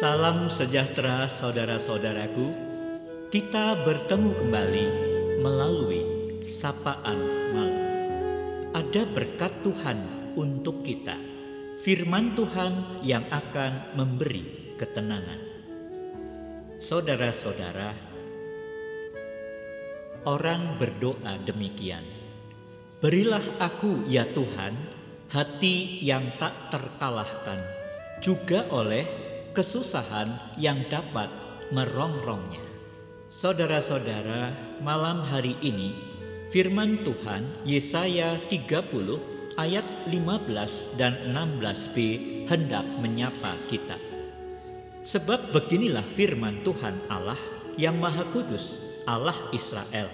Salam sejahtera saudara-saudaraku. Kita bertemu kembali melalui sapaan malam. Ada berkat Tuhan untuk kita. Firman Tuhan yang akan memberi ketenangan. Saudara-saudara, orang berdoa demikian. Berilah aku ya Tuhan hati yang tak terkalahkan juga oleh kesusahan yang dapat merongrongnya. Saudara-saudara, malam hari ini firman Tuhan Yesaya 30 ayat 15 dan 16b hendak menyapa kita. Sebab beginilah firman Tuhan Allah yang Maha Kudus, Allah Israel.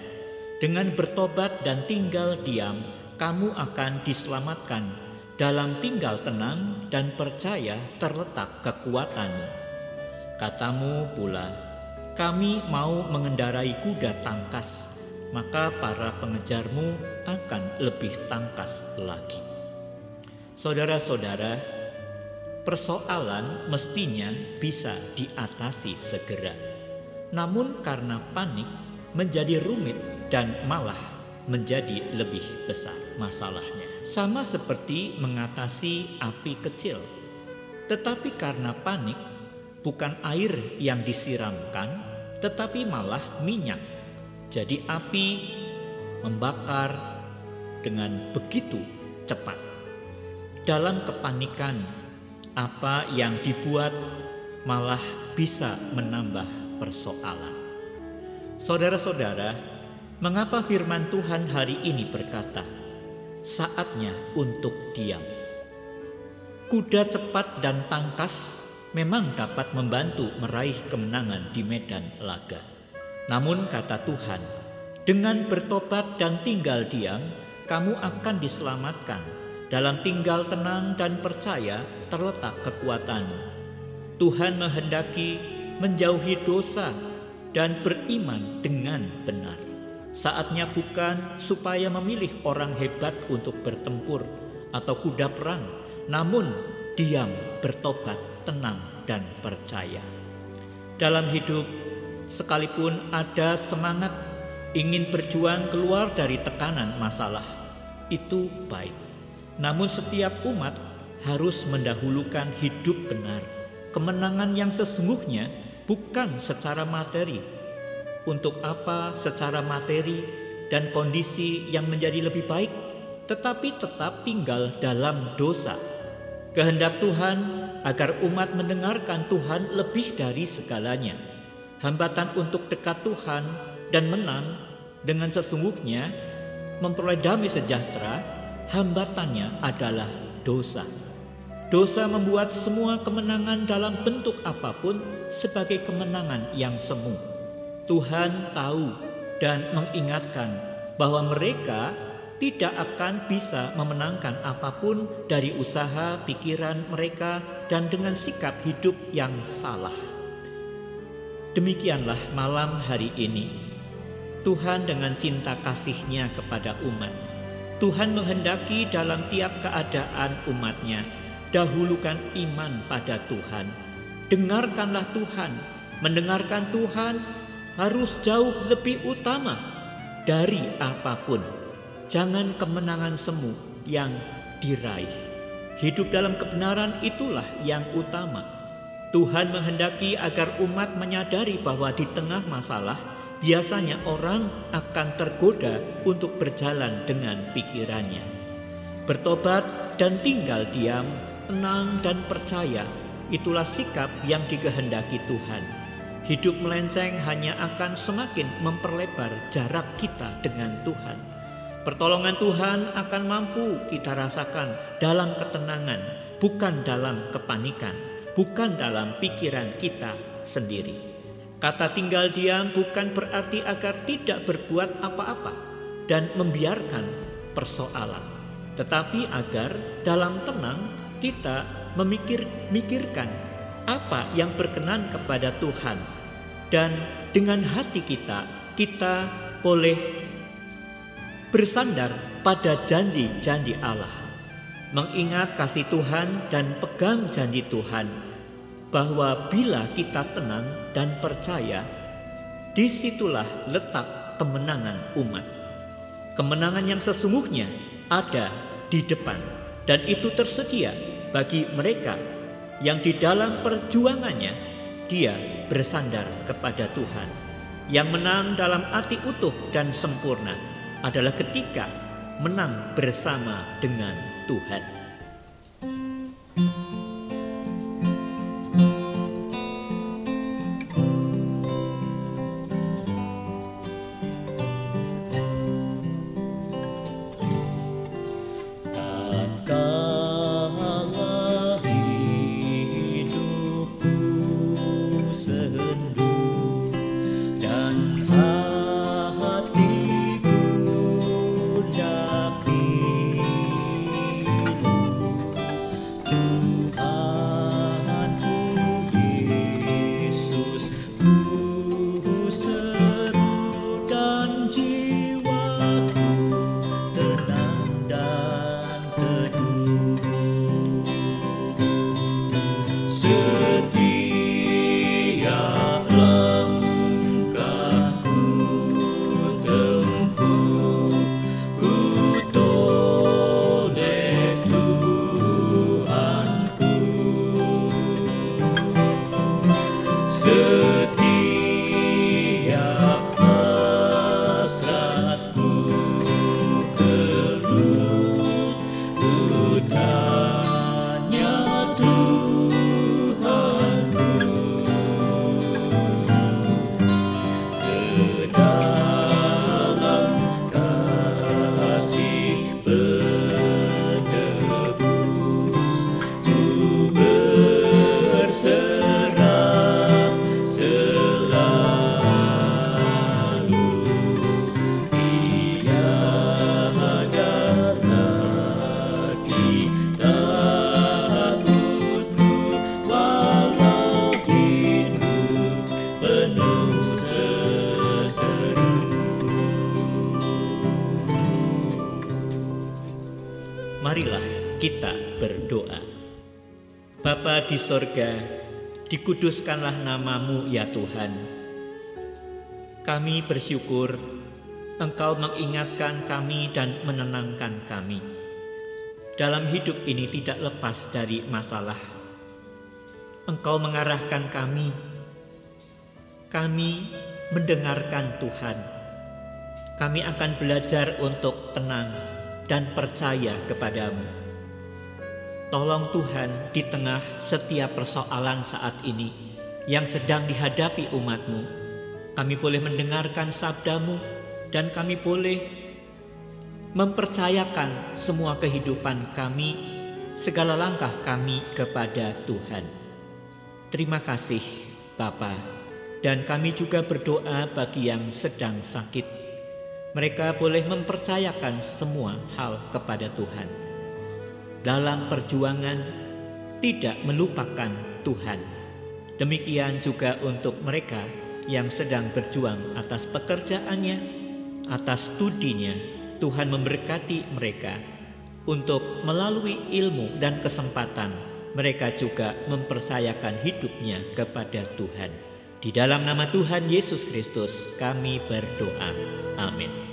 Dengan bertobat dan tinggal diam, kamu akan diselamatkan dalam tinggal tenang dan percaya terletak kekuatanmu. Katamu pula, kami mau mengendarai kuda tangkas, maka para pengejarmu akan lebih tangkas lagi. Saudara-saudara, persoalan mestinya bisa diatasi segera. Namun karena panik menjadi rumit dan malah menjadi lebih besar masalahnya sama seperti mengatasi api kecil. Tetapi karena panik, bukan air yang disiramkan, tetapi malah minyak. Jadi api membakar dengan begitu cepat. Dalam kepanikan, apa yang dibuat malah bisa menambah persoalan. Saudara-saudara, mengapa firman Tuhan hari ini berkata, saatnya untuk diam. Kuda cepat dan tangkas memang dapat membantu meraih kemenangan di medan laga. Namun kata Tuhan, dengan bertobat dan tinggal diam, kamu akan diselamatkan. Dalam tinggal tenang dan percaya terletak kekuatanmu. Tuhan menghendaki menjauhi dosa dan beriman dengan benar. Saatnya bukan supaya memilih orang hebat untuk bertempur atau kuda perang, namun diam, bertobat, tenang, dan percaya. Dalam hidup, sekalipun ada semangat ingin berjuang keluar dari tekanan masalah, itu baik. Namun setiap umat harus mendahulukan hidup benar. Kemenangan yang sesungguhnya bukan secara materi, untuk apa secara materi dan kondisi yang menjadi lebih baik, tetapi tetap tinggal dalam dosa. Kehendak Tuhan agar umat mendengarkan Tuhan lebih dari segalanya. Hambatan untuk dekat Tuhan dan menang dengan sesungguhnya memperoleh damai sejahtera, hambatannya adalah dosa. Dosa membuat semua kemenangan dalam bentuk apa pun sebagai kemenangan yang semu. Tuhan tahu dan mengingatkan bahwa mereka tidak akan bisa memenangkan apa pun dari usaha pikiran mereka dan dengan sikap hidup yang salah. Demikianlah malam hari ini. Tuhan dengan cinta kasihnya kepada umat. Tuhan menghendaki dalam tiap keadaan umatnya. Dahulukan iman pada Tuhan. Dengarkanlah Tuhan. Mendengarkan Tuhan harus jauh lebih utama dari apa pun. Jangan kemenangan semu yang diraih. Hidup dalam kebenaran itulah yang utama. Tuhan menghendaki agar umat menyadari bahwa di tengah masalah biasanya orang akan tergoda untuk berjalan dengan pikirannya. Bertobat dan tinggal diam, tenang dan percaya, itulah sikap yang dikehendaki Tuhan. Hidup melenceng hanya akan semakin memperlebar jarak kita dengan Tuhan. Pertolongan Tuhan akan mampu kita rasakan dalam ketenangan, bukan dalam kepanikan, bukan dalam pikiran kita sendiri. Kata tinggal diam bukan berarti agar tidak berbuat apa-apa dan membiarkan persoalan, tetapi agar dalam tenang kita memikir-mikirkan apa yang berkenan kepada Tuhan dan dengan hati kita kita boleh bersandar pada janji-janji Allah mengingat kasih Tuhan dan pegang janji Tuhan bahwa bila kita tenang dan percaya, di situlah letak kemenangan umat. Kemenangan yang sesungguhnya ada di depan, dan itu tersedia bagi mereka yang di dalam perjuangannya dia bersandar kepada Tuhan. Yang menang dalam arti utuh dan sempurna adalah ketika menang bersama dengan Tuhan. Berdoa. Bapa di sorga, dikuduskanlah namamu ya Tuhan. Kami bersyukur Engkau mengingatkan kami dan menenangkan kami. Dalam hidup ini tidak lepas dari masalah. Engkau mengarahkan kami. Kami mendengarkan Tuhan. Kami akan belajar untuk tenang dan percaya kepadamu. Tolong Tuhan di tengah setiap persoalan saat ini yang sedang dihadapi umatmu, kami boleh mendengarkan sabdamu dan kami boleh mempercayakan semua kehidupan kami, segala langkah kami kepada Tuhan. Terima kasih Bapa, dan kami juga berdoa bagi yang sedang sakit mereka boleh mempercayakan semua hal kepada Tuhan. Dalam perjuangan, tidak melupakan Tuhan. Demikian juga untuk mereka yang sedang berjuang atas pekerjaannya, atas studinya. Tuhan memberkati mereka untuk melalui ilmu dan kesempatan mereka juga mempercayakan hidupnya kepada Tuhan. Di dalam nama Tuhan Yesus Kristus, kami berdoa. Amin.